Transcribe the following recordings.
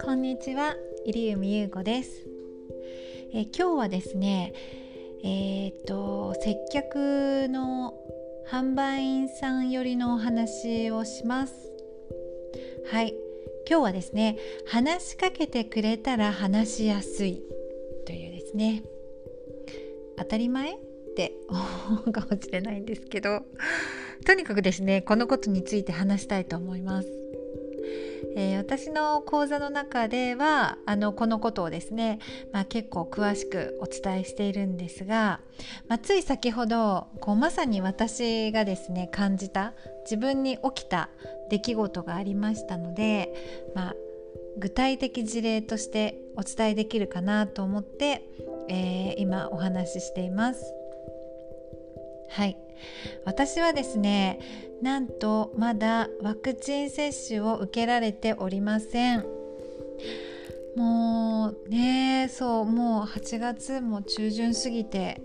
こんにちは入海優子です、え今日はですねえー、っと接客の販売員さんよりのお話をします。はい今日はですね話しかけてくれたら話しやすいというですね当たり前って思うかもしれないんですけどとにかくですねこのことについて話したいと思います。えー、私の講座の中ではあのこのことをですね、まあ、結構詳しくお伝えしているんですが、まあ、つい先ほどこうまさに私がですね感じた自分に起きた出来事がありましたので、まあ、具体的事例としてお伝えできるかなと思って、えー、今お話ししています。はい私はですねなんとまだワクチン接種を受けられておりません。もうねそうもう8月も中旬過ぎて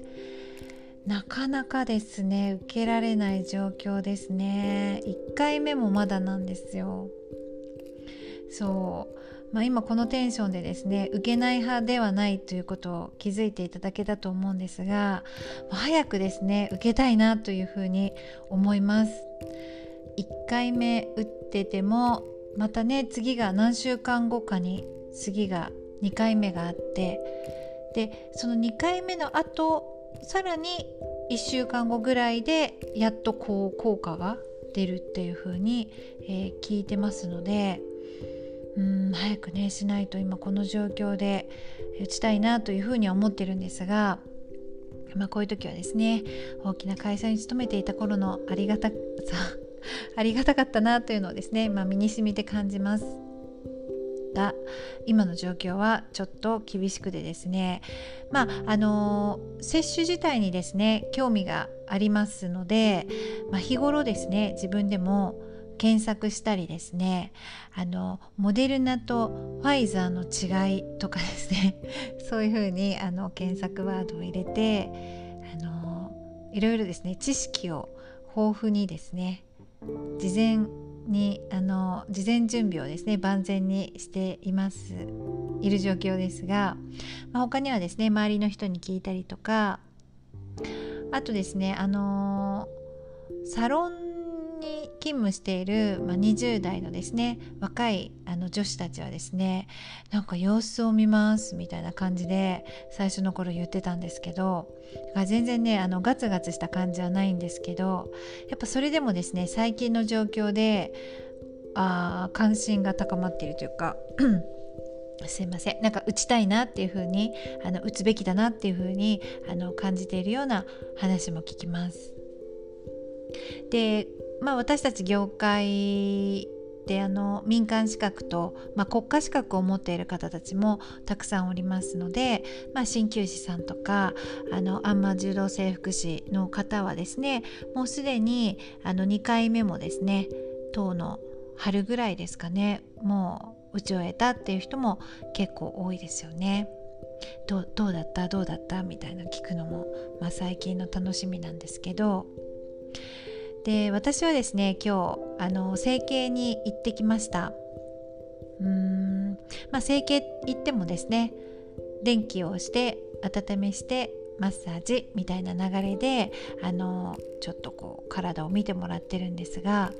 なかなかですね受けられない状況ですね。1回目もまだなんですよ。そう。まあ、今このテンションでですね受けない派ではないということを気づいていただけたと思うんですが早くですね受けたいなというふうに思います。1回目打っててもまたね次が何週間後かに次が2回目があってでその2回目の後さらに1週間後ぐらいでやっとこう効果が出るっていう風に、えー、聞いてますのでうん早くねしないと今この状況で打ちたいなというふうには思ってるんですが、まあ、こういう時はですね大きな会社に勤めていた頃のありがたさ ありがたかったなというのをですね、まあ、身に染みて感じます。が今の状況はちょっと厳しくてですねまああの接種自体にですね興味がありますので、まあ、日頃ですね自分でも検索したりですね。あのモデルナとファイザーの違いとかですね。そういうふうにあの検索ワードを入れてあのいろいろですね知識を豊富にですね事前にあの事前準備をですね万全にしています。いる状況ですが、まあ、他にはですね周りの人に聞いたりとかあとですねあのサロンに勤務している、まあ、20代のですね若いあの女子たちはですねなんか様子を見ますみたいな感じで最初の頃言ってたんですけど全然ねあのガツガツした感じはないんですけどやっぱそれでもですね最近の状況であ関心が高まっているというか すいませんなんか打ちたいなっていう風にあの打つべきだなっていう風にあに感じているような話も聞きます。でまあ、私たち業界であの民間資格と、まあ、国家資格を持っている方たちもたくさんおりますので、まあ、鍼灸師さんとかあのアンマ柔道整復師の方はですねもうすでにあの2回目もですね当の春ぐらいですかねもう打ち終えたっていう人も結構多いですよね。どどうだった？どうだった？みたいな聞くのも、まあ、最近の楽しみなんですけど。で私はですね今日あの整形に行ってきました。うーん。まあ整形行ってもですね電気をして温めしてマッサージみたいな流れであのちょっとこう体を見てもらってるんですが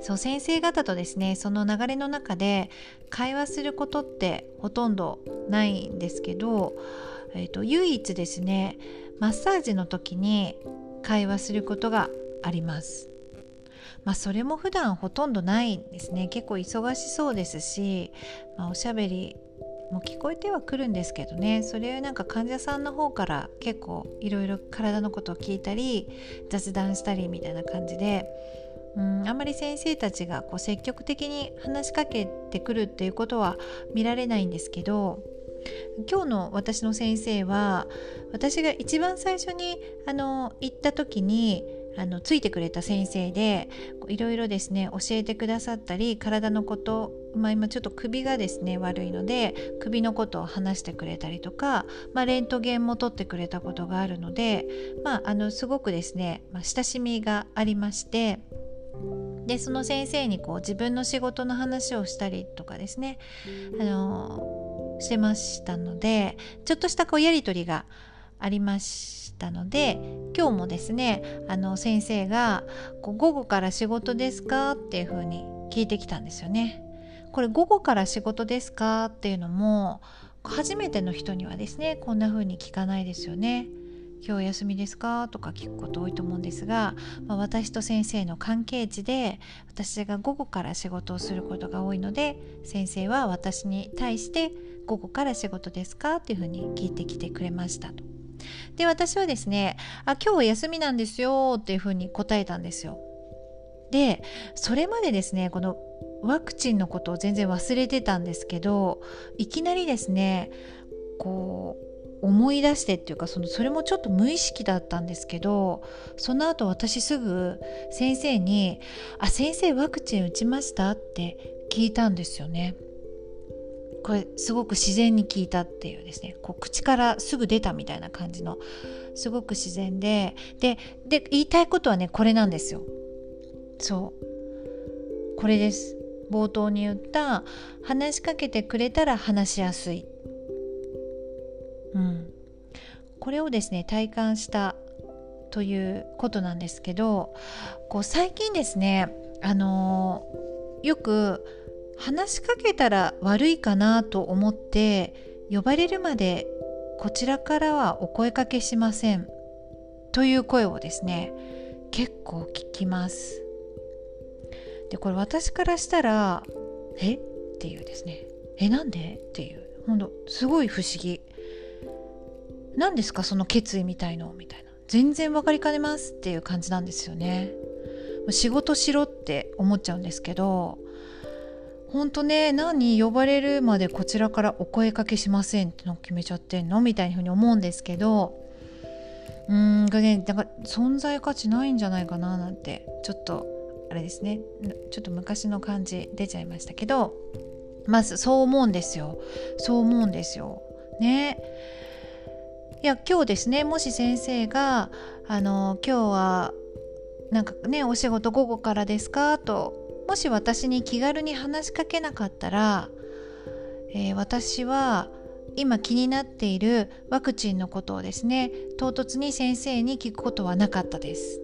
そう先生方とですねその流れの中で会話することってほとんどないんですけど、えーと唯一ですねマッサージの時に会話することがあります。まあ、それも普段ほとんどないんですね結構忙しそうですし、まあ、おしゃべりも聞こえてはくるんですけどねそれなんか患者さんの方から結構いろいろ体のことを聞いたり雑談したりみたいな感じでうんあんまり先生たちがこう積極的に話しかけてくるっていうことは見られないんですけど今日の私の先生は私が一番最初にあの行った時にあのついてくれた先生でいろいろですね教えてくださったり体のこと、まあ、今ちょっと首がですね悪いので首のことを話してくれたりとか、まあ、レントゲンも取ってくれたことがあるので、まあ、あのすごくですね、まあ、親しみがありましてでその先生にこう自分の仕事の話をしたりとかですねあのしてましたのでちょっとしたこうやり取りがありましたので今日もですねあの先生がこう「午後から仕事ですか?」っていうふうに聞いてきたんですよね。これ午後から仕事ですか？っていうのも初めての人にはですねこんな風に聞かないですよね。今日休みですか？とか聞くこと多いと思うんですが、まあ、私と先生の関係値で私が午後から仕事をすることが多いので先生は私に対して「午後から仕事ですか?」っていうふうに聞いてきてくれましたと。で私はですね「あ今日は休みなんですよ」っていうふうに答えたんですよ。でそれまでですねこのワクチンのことを全然忘れてたんですけどいきなりですねこう思い出してっていうかそのそれもちょっと無意識だったんですけどその後私すぐ先生に「あ先生ワクチン打ちました?」って聞いたんですよね。これすごく自然に聞いたっていうですね。こう口からすぐ出たみたいな感じのすごく自然ででで言いたいことはねこれなんですよ。そう。これです。冒頭に言った話しかけてくれたら話しやすい。うん、これをですね体感したということなんですけどこう最近ですねあのー、よく話しかけたら悪いかなと思って呼ばれるまでこちらからはお声かけしません。という声をですね結構聞きます。でこれ私からしたらえ？っていうですね。えなんで？っていう。ほんとすごい不思議。何ですか？その決意みたいのみたいな。全然分かりかねますっていう感じなんですよね。仕事しろって思っちゃうんですけど本当ね何呼ばれるまでこちらからお声かけしませんっての決めちゃってんのみたいな風に思うんですけどうーんがねなんか存在価値ないんじゃないかななんてちょっとあれですね。ちょっと昔の感じ出ちゃいましたけどまずそう思うんですよ。そう思うんですよ。ね。いや今日ですねもし先生が「あの今日はなんかねお仕事午後からですか?」ともし私に気軽に話しかけなかったら、えー、私は今気になっているワクチンのことをですね唐突に先生に聞くことはなかったです。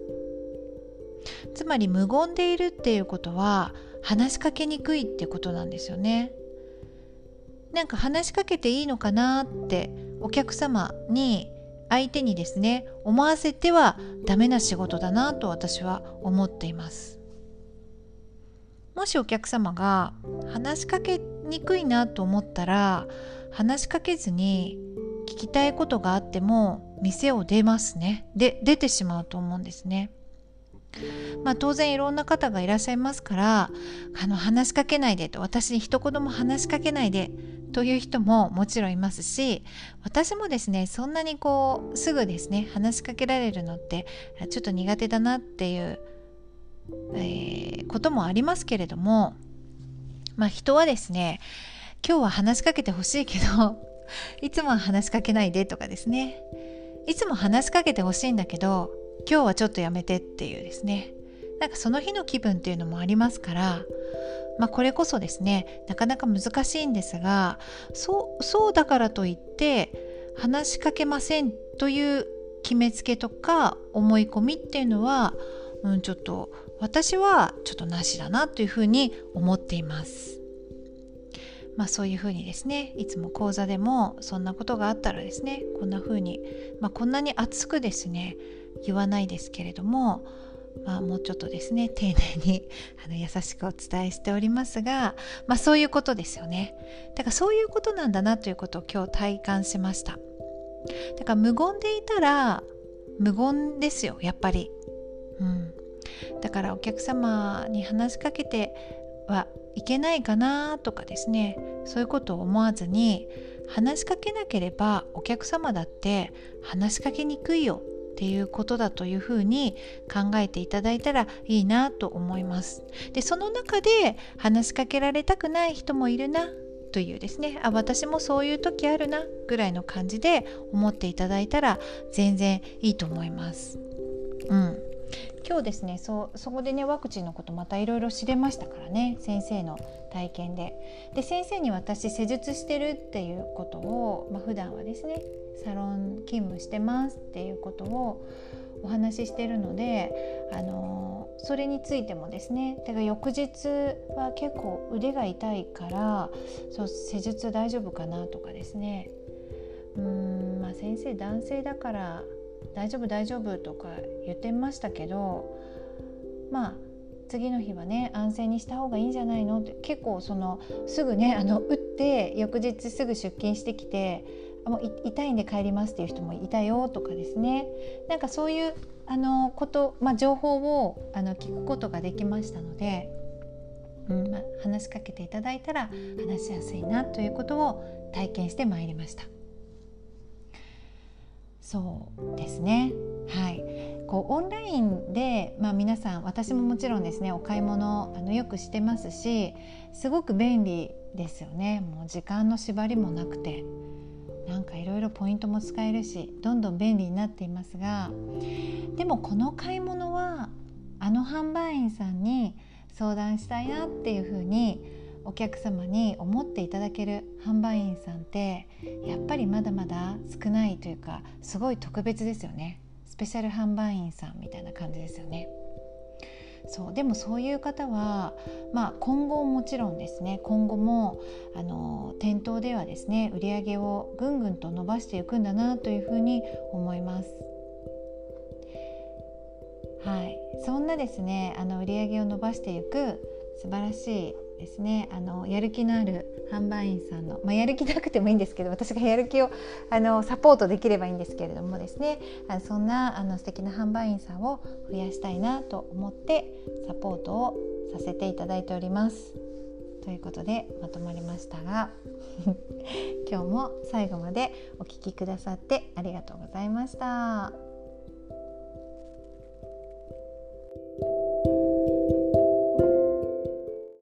つまり無言でいるっていうことは話しかけにくいってことなんですよね。なんか話しかけていいのかなってお客様に相手にですね思わせてはダメな仕事だなと私は思っています。もしお客様が話しかけにくいなと思ったら話しかけずに聞きたいことがあっても店を出ますね。で出てしまうと思うんですね。まあ当然いろんな方がいらっしゃいますからあの話しかけないでと私に一言も話しかけないでという人ももちろんいますし私もですねそんなにこうすぐですね話しかけられるのってちょっと苦手だなっていう、えー、こともありますけれどもまあ人はですね今日は話しかけてほしいけど いつもは話しかけないでとかですね。いつも話しかけてほしいんだけど今日はちょっとやめてっていうですね。なんかその日の気分っていうのもありますからまあ、これこそですねなかなか難しいんですがそうそうだからといって話しかけませんという決めつけとか思い込みっていうのは、うん、ちょっと私はちょっとなしだなというふうに思っています。まあそういうふうにですねいつも講座でもそんなことがあったらですねこんなふうに、まあ、こんなに熱くですね言わないですけれどもまあ、もうちょっとですね丁寧に あの優しくお伝えしておりますが、まあ、そういうことですよね。だからそういうことなんだなということを今日体感しました。だから無言でいたら無言ですよやっぱり、うん、だからお客様に話しかけてはいけないかなとかですねそういうことを思わずに話しかけなければお客様だって話しかけにくいよっていうことだというふうに考えていただいたらいいなと思います。でその中で話しかけられたくない人もいるなというですねあ私もそういう時あるなぐらいの感じで思っていただいたら全然いいと思います。うん今日ですねそそこでねワクチンのことまたいろいろ知れましたからね先生の体験で。で先生に私施術してるっていうことを、まあ、普段はですねサロン勤務してますっていうことをお話ししてるのであのそれについてもですねだから翌日は結構腕が痛いからそう施術大丈夫かなとかですね。うんまあ先生男性だから大丈夫大丈夫とか言ってましたけどまあ次の日はね安静にした方がいいんじゃないのって結構そのすぐねあの打って翌日すぐ出勤してきてもう痛いんで帰りますっていう人もいたよとかですねなんかそういうあのこと、まあ、情報をあの聞くことができましたので、うんまあ、話しかけていただいたら話しやすいなということを体験してまいりました。そうですね。はい。こうオンラインで、まあ、皆さん私ももちろんですねお買い物あのよくしてますしすごく便利ですよね。もう時間の縛りもなくてなんかいろいろポイントも使えるしどんどん便利になっていますがでもこの買い物はあの販売員さんに相談したいなっていうふうにお客様に思っていただける販売員さんってやっぱりまだまだ少ないというかすごい特別ですよねスペシャル販売員さんみたいな感じですよね。そうでもそういう方は、まあ、今後もちろんですね今後もあの店頭ではですね売り上げをぐんぐんと伸ばしていくんだなというふうに思います。はい、そんなですねあの売り上げを伸ばしていく素晴らしいですねあのやる気のある販売員さんの、まあ、やる気なくてもいいんですけど私がやる気をあのサポートできればいいんですけれどもですねあそんなあの素敵な販売員さんを増やしたいなと思ってサポートをさせていただいております。ということでまとまりましたが 今日も最後までお聴きくださってありがとうございました。